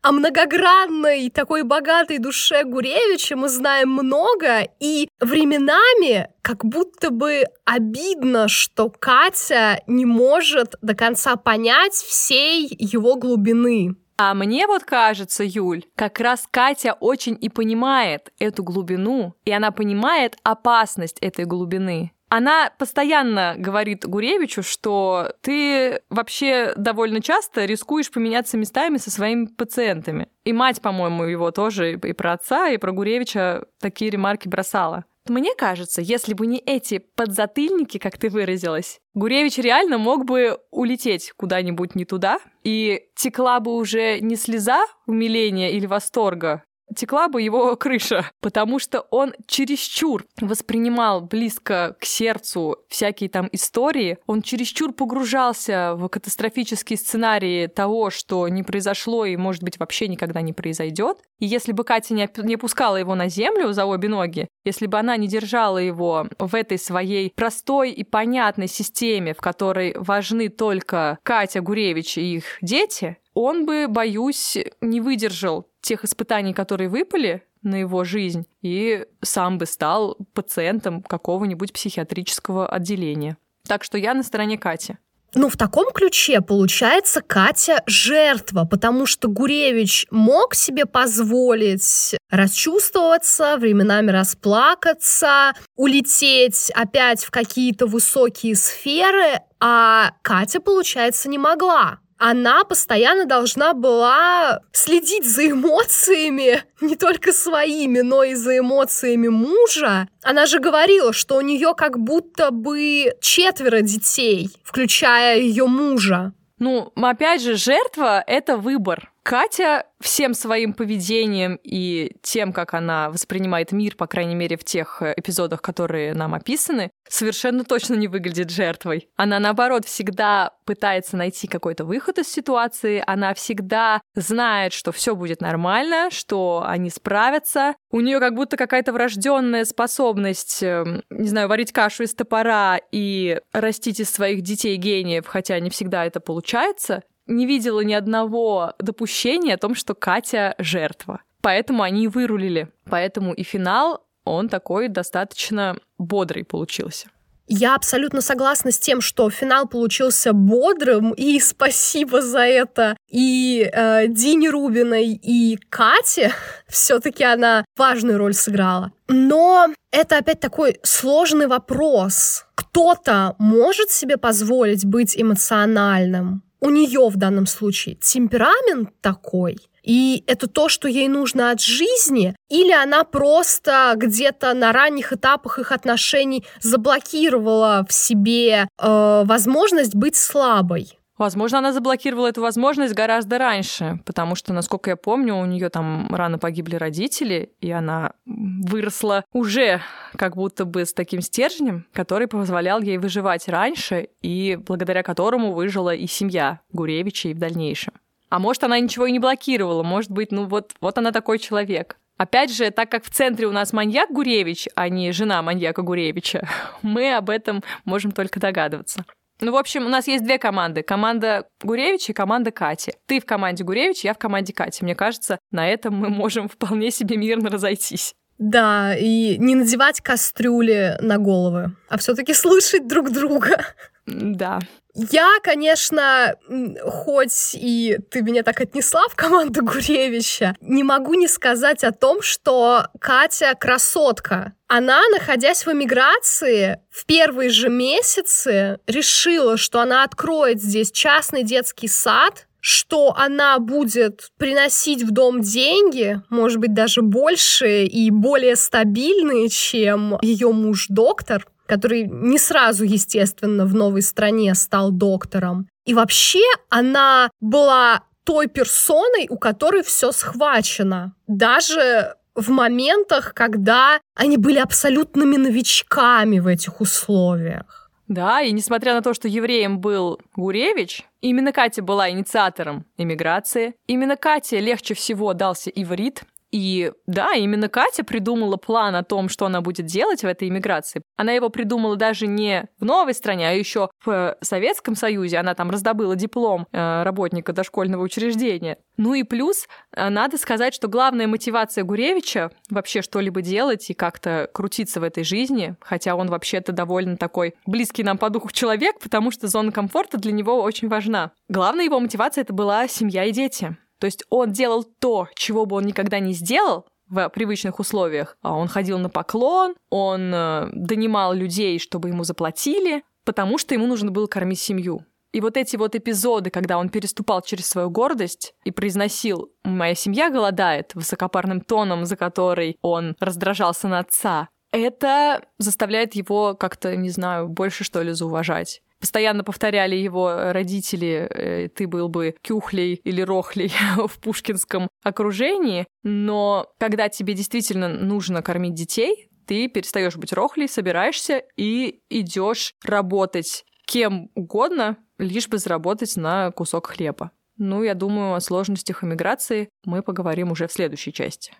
[SPEAKER 2] О многогранной, такой богатой душе Гуревича мы знаем много, и временами как будто бы обидно, что Катя не может до конца понять всей его глубины.
[SPEAKER 1] А мне вот кажется, Юль, как раз Катя очень и понимает эту глубину, и она понимает опасность этой глубины. Она постоянно говорит Гуревичу, что ты вообще довольно часто рискуешь поменяться местами со своими пациентами. И мать, по-моему, его тоже и про отца, и про Гуревича такие ремарки бросала. Мне кажется, если бы не эти подзатыльники, как ты выразилась, Гуревич реально мог бы улететь куда-нибудь не туда, и текла бы уже не слеза умиления или восторга, текла бы его крыша, потому что он чересчур воспринимал близко к сердцу всякие там истории, он чересчур погружался в катастрофические сценарии того, что не произошло и, может быть, вообще никогда не произойдет. И если бы Катя не, не пускала его на землю за обе ноги, если бы она не держала его в этой своей простой и понятной системе, в которой важны только Катя Гуревич и их дети, он бы, боюсь, не выдержал тех испытаний, которые выпали на его жизнь, и сам бы стал пациентом какого-нибудь психиатрического отделения. Так что я на стороне Кати.
[SPEAKER 2] Ну, в таком ключе, получается, Катя жертва, потому что Гуревич мог себе позволить расчувствоваться, временами расплакаться, улететь опять в какие-то высокие сферы, а Катя, получается, не могла она постоянно должна была следить за эмоциями, не только своими, но и за эмоциями мужа. Она же говорила, что у нее как будто бы четверо детей, включая ее мужа.
[SPEAKER 1] Ну, опять же, жертва — это выбор. Катя всем своим поведением и тем, как она воспринимает мир, по крайней мере, в тех э, эпизодах, которые нам описаны, совершенно точно не выглядит жертвой. Она, наоборот, всегда пытается найти какой-то выход из ситуации, она всегда знает, что все будет нормально, что они справятся. У нее как будто какая-то врожденная способность, эм, не знаю, варить кашу из топора и растить из своих детей гениев, хотя не всегда это получается не видела ни одного допущения о том, что Катя жертва. Поэтому они и вырулили. Поэтому и финал, он такой достаточно бодрый получился.
[SPEAKER 2] Я абсолютно согласна с тем, что финал получился бодрым, и спасибо за это и э, Дине Рубиной, и Кате. Все-таки она важную роль сыграла. Но это опять такой сложный вопрос. Кто-то может себе позволить быть эмоциональным, у нее в данном случае темперамент такой, и это то, что ей нужно от жизни, или она просто где-то на ранних этапах их отношений заблокировала в себе э, возможность быть слабой.
[SPEAKER 1] Возможно, она заблокировала эту возможность гораздо раньше, потому что, насколько я помню, у нее там рано погибли родители, и она выросла уже как будто бы с таким стержнем, который позволял ей выживать раньше, и благодаря которому выжила и семья Гуревича и в дальнейшем. А может, она ничего и не блокировала, может быть, ну вот, вот она такой человек. Опять же, так как в центре у нас маньяк Гуревич, а не жена маньяка Гуревича, мы об этом можем только догадываться. Ну, в общем, у нас есть две команды. Команда Гуревича и команда Кати. Ты в команде Гуревича, я в команде Кати. Мне кажется, на этом мы можем вполне себе мирно разойтись.
[SPEAKER 2] Да, и не надевать кастрюли на головы, а все-таки слышать друг друга.
[SPEAKER 1] Да.
[SPEAKER 2] Я, конечно, хоть и ты меня так отнесла в команду Гуревича, не могу не сказать о том, что Катя красотка. Она, находясь в эмиграции, в первые же месяцы решила, что она откроет здесь частный детский сад, что она будет приносить в дом деньги, может быть, даже больше и более стабильные, чем ее муж-доктор, который не сразу, естественно, в новой стране стал доктором. И вообще она была той персоной, у которой все схвачено. Даже в моментах, когда они были абсолютными новичками в этих условиях.
[SPEAKER 1] Да, и несмотря на то, что евреем был Гуревич, именно Катя была инициатором эмиграции. Именно Кате легче всего дался иврит, и да, именно Катя придумала план о том, что она будет делать в этой иммиграции. Она его придумала даже не в новой стране, а еще в Советском Союзе. Она там раздобыла диплом э, работника дошкольного учреждения. Ну и плюс, э, надо сказать, что главная мотивация Гуревича вообще что-либо делать и как-то крутиться в этой жизни, хотя он вообще-то довольно такой близкий нам по духу человек, потому что зона комфорта для него очень важна. Главная его мотивация это была семья и дети. То есть он делал то, чего бы он никогда не сделал, в привычных условиях. А он ходил на поклон, он э, донимал людей, чтобы ему заплатили, потому что ему нужно было кормить семью. И вот эти вот эпизоды, когда он переступал через свою гордость и произносил «моя семья голодает» высокопарным тоном, за который он раздражался на отца, это заставляет его как-то, не знаю, больше что ли зауважать постоянно повторяли его родители, э, ты был бы кюхлей или рохлей в пушкинском окружении, но когда тебе действительно нужно кормить детей, ты перестаешь быть рохлей, собираешься и идешь работать кем угодно, лишь бы заработать на кусок хлеба. Ну, я думаю, о сложностях эмиграции мы поговорим уже в следующей части.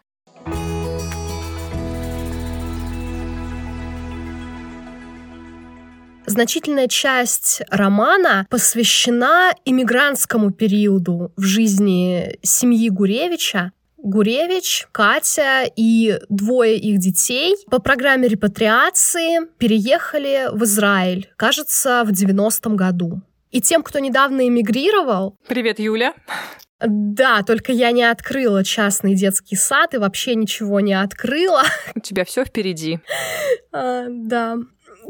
[SPEAKER 2] Значительная часть романа посвящена иммигрантскому периоду в жизни семьи Гуревича. Гуревич, Катя и двое их детей по программе репатриации переехали в Израиль, кажется, в 90-м году. И тем, кто недавно эмигрировал...
[SPEAKER 1] Привет, Юля.
[SPEAKER 2] Да, только я не открыла частный детский сад и вообще ничего не открыла.
[SPEAKER 1] У тебя все впереди.
[SPEAKER 2] А, да.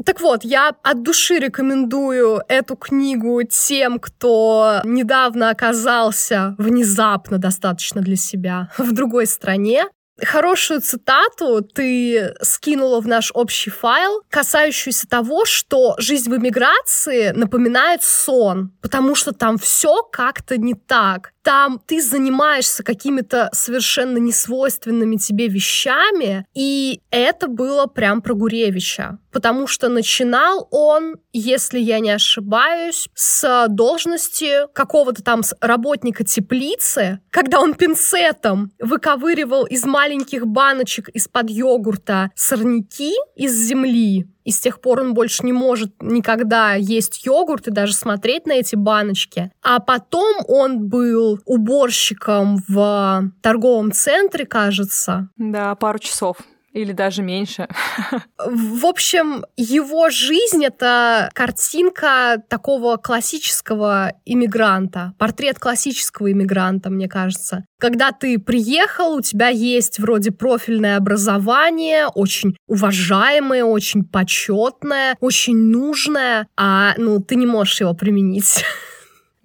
[SPEAKER 2] Так вот, я от души рекомендую эту книгу тем, кто недавно оказался внезапно достаточно для себя в другой стране. хорошую цитату ты скинула в наш общий файл, касающуюся того, что жизнь в эмиграции напоминает сон, потому что там все как-то не так. Там ты занимаешься какими-то совершенно несвойственными тебе вещами, и это было прям про Гуревича. Потому что начинал он, если я не ошибаюсь, с должности какого-то там работника теплицы, когда он пинцетом выковыривал из маленьких баночек из-под йогурта сорняки из земли, и с тех пор он больше не может никогда есть йогурт и даже смотреть на эти баночки. А потом он был уборщиком в торговом центре, кажется.
[SPEAKER 1] Да, пару часов или даже меньше.
[SPEAKER 2] В общем, его жизнь — это картинка такого классического иммигранта, портрет классического иммигранта, мне кажется. Когда ты приехал, у тебя есть вроде профильное образование, очень уважаемое, очень почетное, очень нужное, а ну ты не можешь его применить.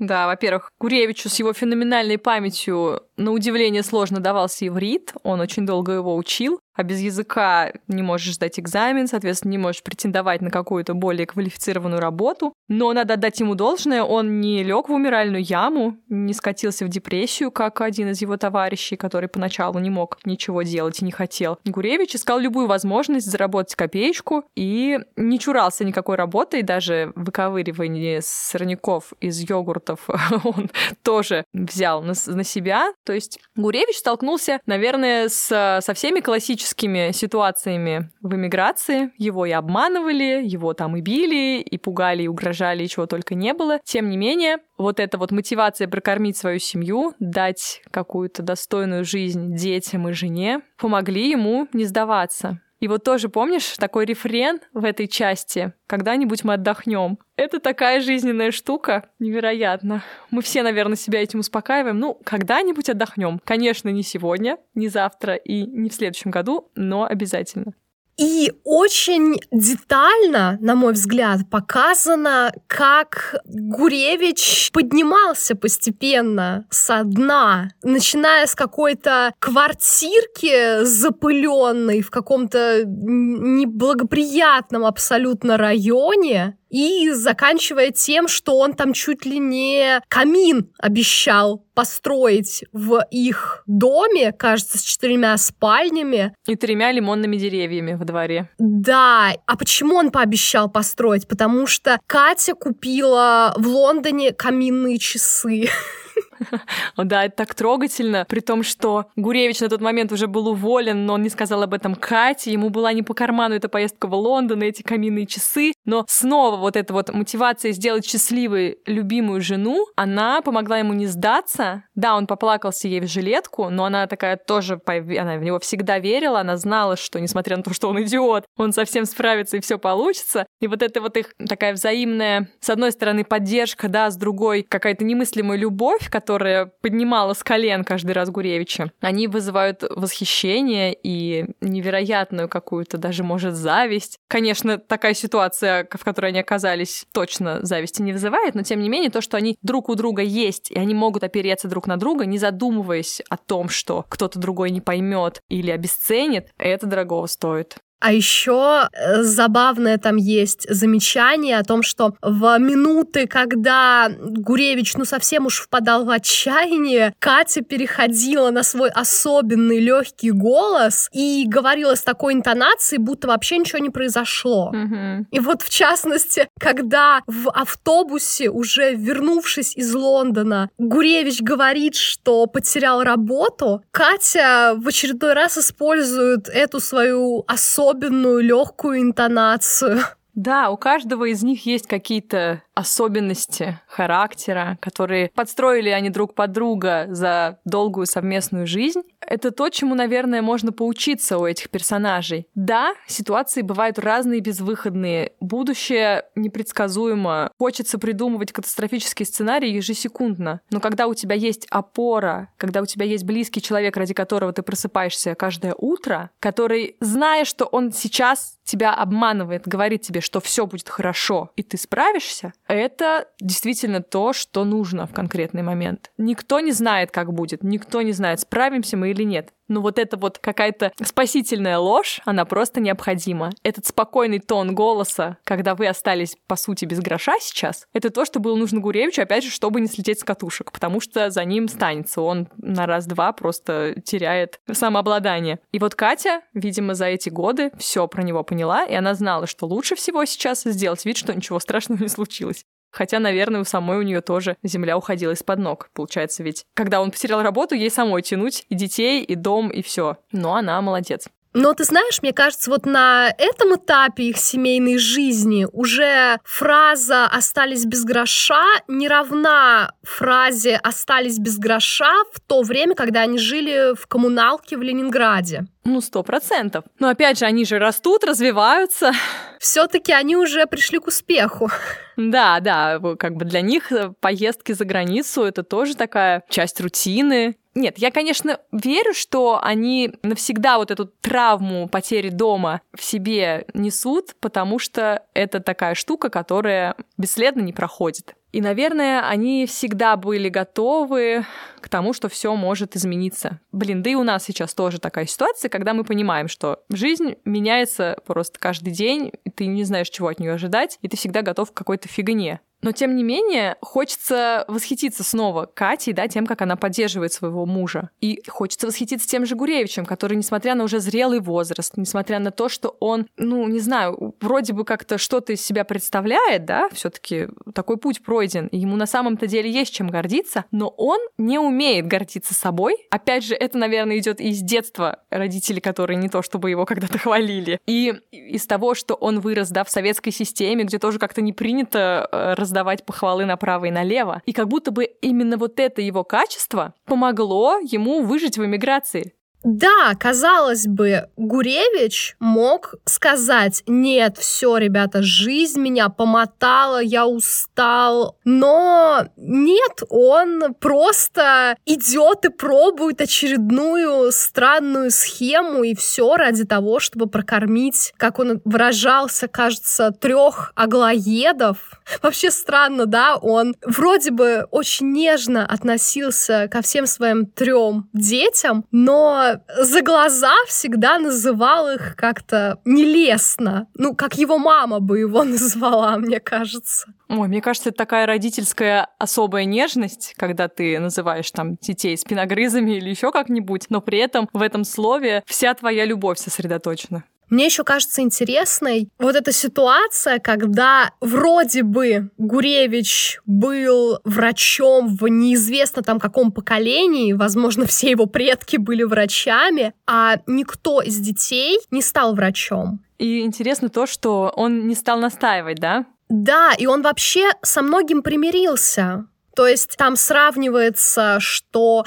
[SPEAKER 1] Да, во-первых, Гуревичу с его феноменальной памятью на удивление сложно давался иврит, он очень долго его учил а без языка не можешь сдать экзамен, соответственно, не можешь претендовать на какую-то более квалифицированную работу. Но надо отдать ему должное, он не лег в умиральную яму, не скатился в депрессию, как один из его товарищей, который поначалу не мог ничего делать и не хотел. Гуревич искал любую возможность заработать копеечку и не чурался никакой работы, и даже выковыривание сорняков из йогуртов он тоже взял на, на себя. То есть Гуревич столкнулся, наверное, с, со всеми классическими ситуациями в эмиграции. Его и обманывали, его там и били, и пугали, и угрожали, и чего только не было. Тем не менее, вот эта вот мотивация прокормить свою семью, дать какую-то достойную жизнь детям и жене, помогли ему не сдаваться. И вот тоже помнишь такой рефрен в этой части «Когда-нибудь мы отдохнем». Это такая жизненная штука, невероятно. Мы все, наверное, себя этим успокаиваем. Ну, когда-нибудь отдохнем. Конечно, не сегодня, не завтра и не в следующем году, но обязательно.
[SPEAKER 2] И очень детально, на мой взгляд, показано, как Гуревич поднимался постепенно со дна, начиная с какой-то квартирки запыленной в каком-то неблагоприятном абсолютно районе, и заканчивая тем, что он там чуть ли не камин обещал построить в их доме, кажется, с четырьмя спальнями.
[SPEAKER 1] И тремя лимонными деревьями во дворе.
[SPEAKER 2] Да. А почему он пообещал построить? Потому что Катя купила в Лондоне каминные часы.
[SPEAKER 1] Да, это так трогательно, при том, что Гуревич на тот момент уже был уволен, но он не сказал об этом Кате, ему была не по карману эта поездка в Лондон, эти каминные часы, но снова вот эта вот мотивация сделать счастливой любимую жену, она помогла ему не сдаться. Да, он поплакался ей в жилетку, но она такая тоже, она в него всегда верила, она знала, что, несмотря на то, что он идиот, он совсем справится и все получится. И вот это вот их такая взаимная, с одной стороны, поддержка, да, с другой какая-то немыслимая любовь, которая которая поднимала с колен каждый раз Гуревича, они вызывают восхищение и невероятную какую-то даже, может, зависть. Конечно, такая ситуация, в которой они оказались, точно зависти не вызывает, но тем не менее то, что они друг у друга есть, и они могут опереться друг на друга, не задумываясь о том, что кто-то другой не поймет или обесценит, это дорого стоит.
[SPEAKER 2] А еще э, забавное там есть замечание о том, что в минуты, когда Гуревич ну совсем уж впадал в отчаяние, Катя переходила на свой особенный легкий голос и говорила с такой интонацией, будто вообще ничего не произошло.
[SPEAKER 1] Mm-hmm.
[SPEAKER 2] И вот в частности, когда в автобусе, уже вернувшись из Лондона, Гуревич говорит, что потерял работу, Катя в очередной раз использует эту свою особенную особенную легкую интонацию.
[SPEAKER 1] Да, у каждого из них есть какие-то особенности характера, которые подстроили они друг под друга за долгую совместную жизнь. Это то, чему, наверное, можно поучиться у этих персонажей. Да, ситуации бывают разные безвыходные. Будущее непредсказуемо. Хочется придумывать катастрофический сценарий ежесекундно. Но когда у тебя есть опора, когда у тебя есть близкий человек, ради которого ты просыпаешься каждое утро, который, зная, что он сейчас тебя обманывает, говорит тебе, что все будет хорошо, и ты справишься, это действительно то, что нужно в конкретный момент. Никто не знает, как будет, никто не знает, справимся мы или нет. Но вот эта вот какая-то спасительная ложь, она просто необходима. Этот спокойный тон голоса, когда вы остались, по сути, без гроша сейчас, это то, что было нужно Гуревичу, опять же, чтобы не слететь с катушек, потому что за ним станется. Он на раз-два просто теряет самообладание. И вот Катя, видимо, за эти годы все про него поняла, и она знала, что лучше всего сейчас сделать вид, что ничего страшного не случилось. Хотя, наверное, у самой у нее тоже земля уходила из-под ног. Получается, ведь когда он потерял работу, ей самой тянуть и детей, и дом, и все. Но она молодец.
[SPEAKER 2] Но ты знаешь, мне кажется, вот на этом этапе их семейной жизни уже фраза «остались без гроша» не равна фразе «остались без гроша» в то время, когда они жили в коммуналке в Ленинграде.
[SPEAKER 1] Ну, сто процентов. Но опять же, они же растут, развиваются.
[SPEAKER 2] Все-таки они уже пришли к успеху.
[SPEAKER 1] Да, да, как бы для них э, поездки за границу это тоже такая часть рутины. Нет, я, конечно, верю, что они навсегда вот эту травму потери дома в себе несут, потому что это такая штука, которая бесследно не проходит. И, наверное, они всегда были готовы к тому, что все может измениться. Блин, да и у нас сейчас тоже такая ситуация, когда мы понимаем, что жизнь меняется просто каждый день, и ты не знаешь, чего от нее ожидать, и ты всегда готов к какой-то фигне. Но, тем не менее, хочется восхититься снова Катей, да, тем, как она поддерживает своего мужа. И хочется восхититься тем же Гуревичем, который, несмотря на уже зрелый возраст, несмотря на то, что он, ну, не знаю, вроде бы как-то что-то из себя представляет, да, все таки такой путь пройден, и ему на самом-то деле есть чем гордиться, но он не умеет гордиться собой. Опять же, это, наверное, идет из детства родителей, которые не то чтобы его когда-то хвалили. И из того, что он вырос, да, в советской системе, где тоже как-то не принято раз э, раздавать похвалы направо и налево. И как будто бы именно вот это его качество помогло ему выжить в эмиграции.
[SPEAKER 2] Да, казалось бы, Гуревич мог сказать, нет, все, ребята, жизнь меня помотала, я устал. Но нет, он просто идет и пробует очередную странную схему, и все ради того, чтобы прокормить, как он выражался, кажется, трех аглоедов. Вообще странно, да, он вроде бы очень нежно относился ко всем своим трем детям, но за глаза всегда называл их как-то нелестно. Ну, как его мама бы его назвала, мне кажется.
[SPEAKER 1] Ой, мне кажется, это такая родительская особая нежность, когда ты называешь там детей спиногрызами или еще как-нибудь, но при этом в этом слове вся твоя любовь сосредоточена.
[SPEAKER 2] Мне еще кажется интересной вот эта ситуация, когда вроде бы Гуревич был врачом в неизвестно там каком поколении, возможно, все его предки были врачами, а никто из детей не стал врачом.
[SPEAKER 1] И интересно то, что он не стал настаивать, да?
[SPEAKER 2] Да, и он вообще со многим примирился. То есть там сравнивается, что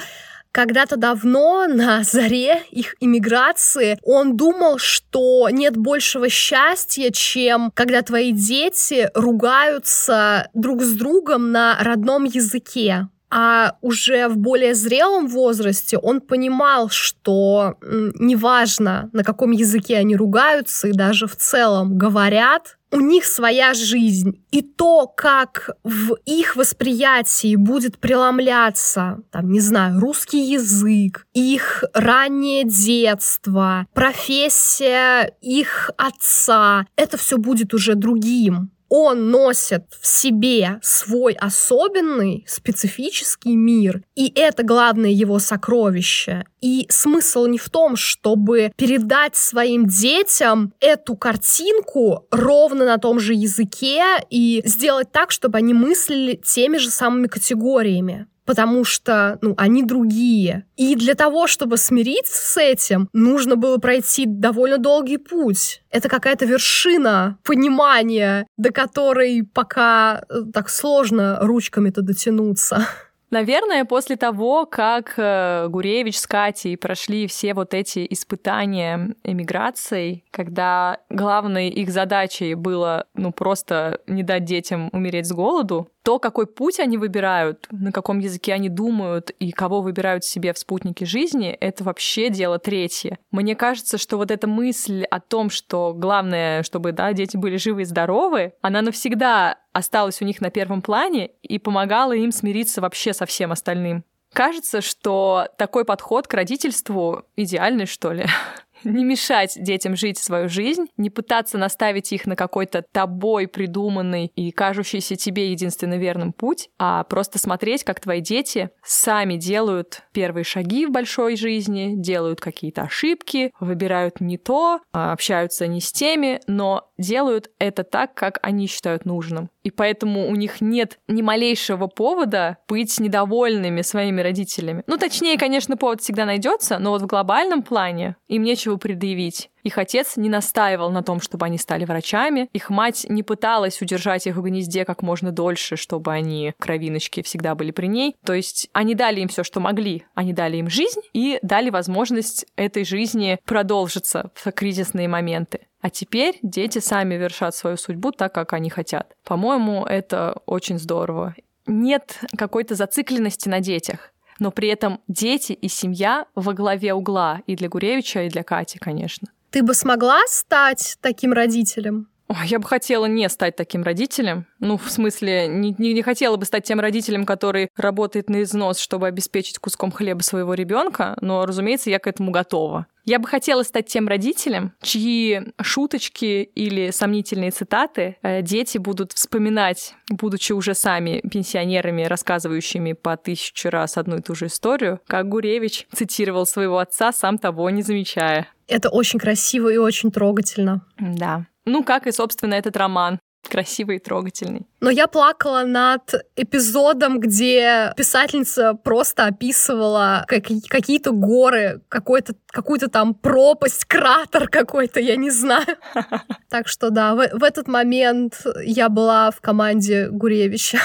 [SPEAKER 2] когда-то давно, на заре их иммиграции, он думал, что нет большего счастья, чем когда твои дети ругаются друг с другом на родном языке. А уже в более зрелом возрасте он понимал, что неважно, на каком языке они ругаются и даже в целом говорят, у них своя жизнь. И то, как в их восприятии будет преломляться, там, не знаю, русский язык, их раннее детство, профессия их отца, это все будет уже другим он носит в себе свой особенный, специфический мир, и это главное его сокровище. И смысл не в том, чтобы передать своим детям эту картинку ровно на том же языке и сделать так, чтобы они мыслили теми же самыми категориями потому что ну, они другие. И для того, чтобы смириться с этим, нужно было пройти довольно долгий путь. Это какая-то вершина понимания, до которой пока э, так сложно ручками-то дотянуться.
[SPEAKER 1] Наверное, после того, как э, Гуревич с Катей прошли все вот эти испытания эмиграцией, когда главной их задачей было, ну, просто не дать детям умереть с голоду, то, какой путь они выбирают, на каком языке они думают и кого выбирают себе в спутнике жизни, это вообще дело третье. Мне кажется, что вот эта мысль о том, что главное, чтобы да, дети были живы и здоровы, она навсегда осталась у них на первом плане и помогала им смириться вообще со всем остальным. Кажется, что такой подход к родительству идеальный, что ли. не мешать детям жить свою жизнь, не пытаться наставить их на какой-то тобой придуманный и кажущийся тебе единственно верным путь, а просто смотреть, как твои дети сами делают первые шаги в большой жизни, делают какие-то ошибки, выбирают не то, а общаются не с теми, но делают это так, как они считают нужным. И поэтому у них нет ни малейшего повода быть недовольными своими родителями. Ну, точнее, конечно, повод всегда найдется, но вот в глобальном плане им нечего предъявить. Их отец не настаивал на том, чтобы они стали врачами. Их мать не пыталась удержать их в гнезде как можно дольше, чтобы они, кровиночки, всегда были при ней. То есть они дали им все, что могли. Они дали им жизнь и дали возможность этой жизни продолжиться в кризисные моменты. А теперь дети сами вершат свою судьбу так, как они хотят. По-моему, это очень здорово. Нет какой-то зацикленности на детях но при этом дети и семья во главе угла и для Гуревича, и для Кати, конечно.
[SPEAKER 2] Ты бы смогла стать таким родителем?
[SPEAKER 1] Ой, я бы хотела не стать таким родителем. Ну, в смысле, не, не, не хотела бы стать тем родителем, который работает на износ, чтобы обеспечить куском хлеба своего ребенка, но, разумеется, я к этому готова. Я бы хотела стать тем родителем, чьи шуточки или сомнительные цитаты э, дети будут вспоминать, будучи уже сами пенсионерами, рассказывающими по тысячу раз одну и ту же историю, как Гуревич цитировал своего отца, сам того не замечая.
[SPEAKER 2] Это очень красиво и очень трогательно.
[SPEAKER 1] Да. Ну, как и, собственно, этот роман красивый и трогательный.
[SPEAKER 2] Но я плакала над эпизодом, где писательница просто описывала как, какие-то горы, какой-то, какую-то там пропасть, кратер какой-то, я не знаю. Так что да, в, в этот момент я была в команде Гуревича.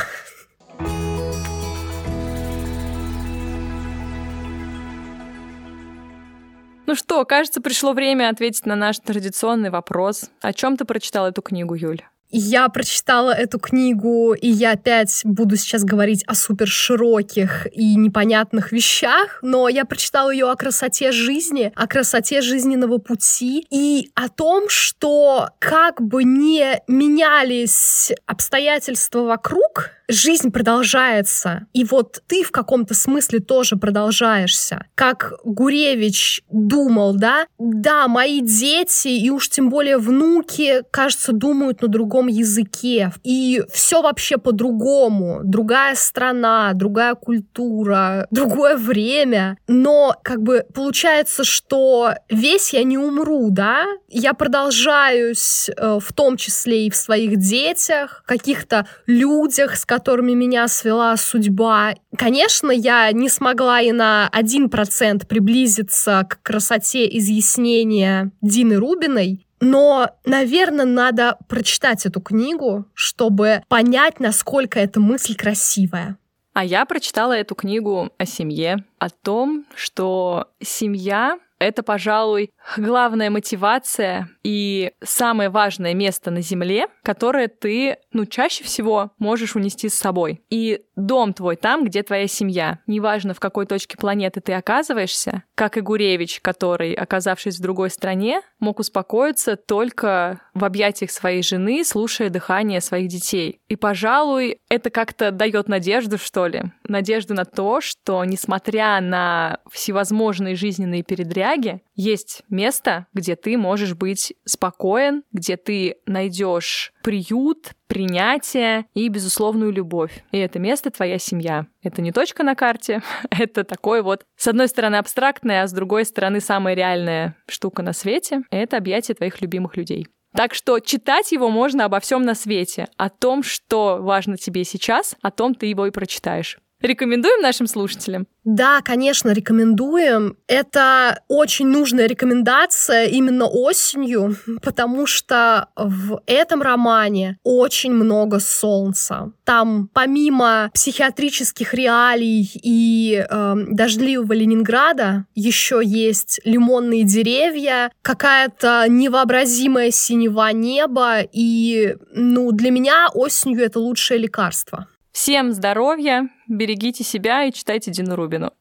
[SPEAKER 1] Ну что, кажется, пришло время ответить на наш традиционный вопрос. О чем ты прочитал эту книгу, Юль?
[SPEAKER 2] Я прочитала эту книгу, и я опять буду сейчас говорить о супер широких и непонятных вещах, но я прочитала ее о красоте жизни, о красоте жизненного пути и о том, что как бы не менялись обстоятельства вокруг, жизнь продолжается. И вот ты в каком-то смысле тоже продолжаешься. Как Гуревич думал, да, да, мои дети и уж тем более внуки, кажется, думают на другом языке. И все вообще по-другому. Другая страна, другая культура, другое время. Но как бы получается, что весь я не умру, да? Я продолжаюсь э, в том числе и в своих детях, каких-то людях, с которыми которыми меня свела судьба. Конечно, я не смогла и на один процент приблизиться к красоте изъяснения Дины Рубиной, но, наверное, надо прочитать эту книгу, чтобы понять, насколько эта мысль красивая.
[SPEAKER 1] А я прочитала эту книгу о семье, о том, что семья это, пожалуй, главная мотивация и самое важное место на Земле, которое ты, ну, чаще всего можешь унести с собой. И дом твой там, где твоя семья. Неважно, в какой точке планеты ты оказываешься, как и Гуревич, который, оказавшись в другой стране, мог успокоиться только в объятиях своей жены, слушая дыхание своих детей. И, пожалуй, это как-то дает надежду, что ли. Надежду на то, что, несмотря на всевозможные жизненные передряги, есть место, где ты можешь быть спокоен, где ты найдешь приют, принятие и безусловную любовь. И это место твоя семья. Это не точка на карте, это такой вот, с одной стороны, абстрактная, а с другой стороны, самая реальная штука на свете — это объятие твоих любимых людей. Так что читать его можно обо всем на свете, о том, что важно тебе сейчас, о том ты его и прочитаешь. Рекомендуем нашим слушателям?
[SPEAKER 2] Да, конечно, рекомендуем. Это очень нужная рекомендация именно осенью, потому что в этом романе очень много солнца. Там помимо психиатрических реалий и э, дождливого Ленинграда еще есть лимонные деревья, какая-то невообразимая синева неба, и ну для меня осенью это лучшее лекарство.
[SPEAKER 1] Всем здоровья, берегите себя и читайте Дину Рубину.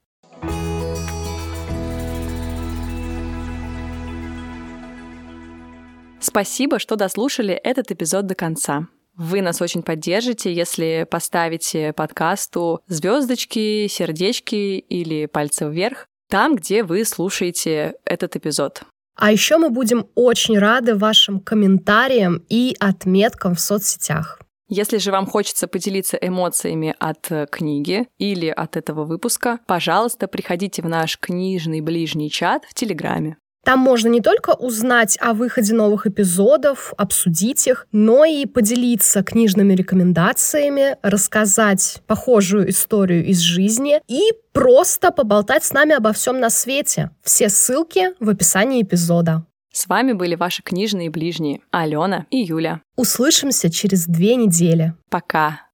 [SPEAKER 1] Спасибо, что дослушали этот эпизод до конца. Вы нас очень поддержите, если поставите подкасту звездочки, сердечки или пальцы вверх там, где вы слушаете этот эпизод.
[SPEAKER 2] А еще мы будем очень рады вашим комментариям и отметкам в соцсетях.
[SPEAKER 1] Если же вам хочется поделиться эмоциями от э, книги или от этого выпуска, пожалуйста, приходите в наш книжный ближний чат в Телеграме.
[SPEAKER 2] Там можно не только узнать о выходе новых эпизодов, обсудить их, но и поделиться книжными рекомендациями, рассказать похожую историю из жизни и просто поболтать с нами обо всем на свете. Все ссылки в описании эпизода.
[SPEAKER 1] С вами были ваши книжные ближние Алена и Юля.
[SPEAKER 2] Услышимся через две недели.
[SPEAKER 1] Пока.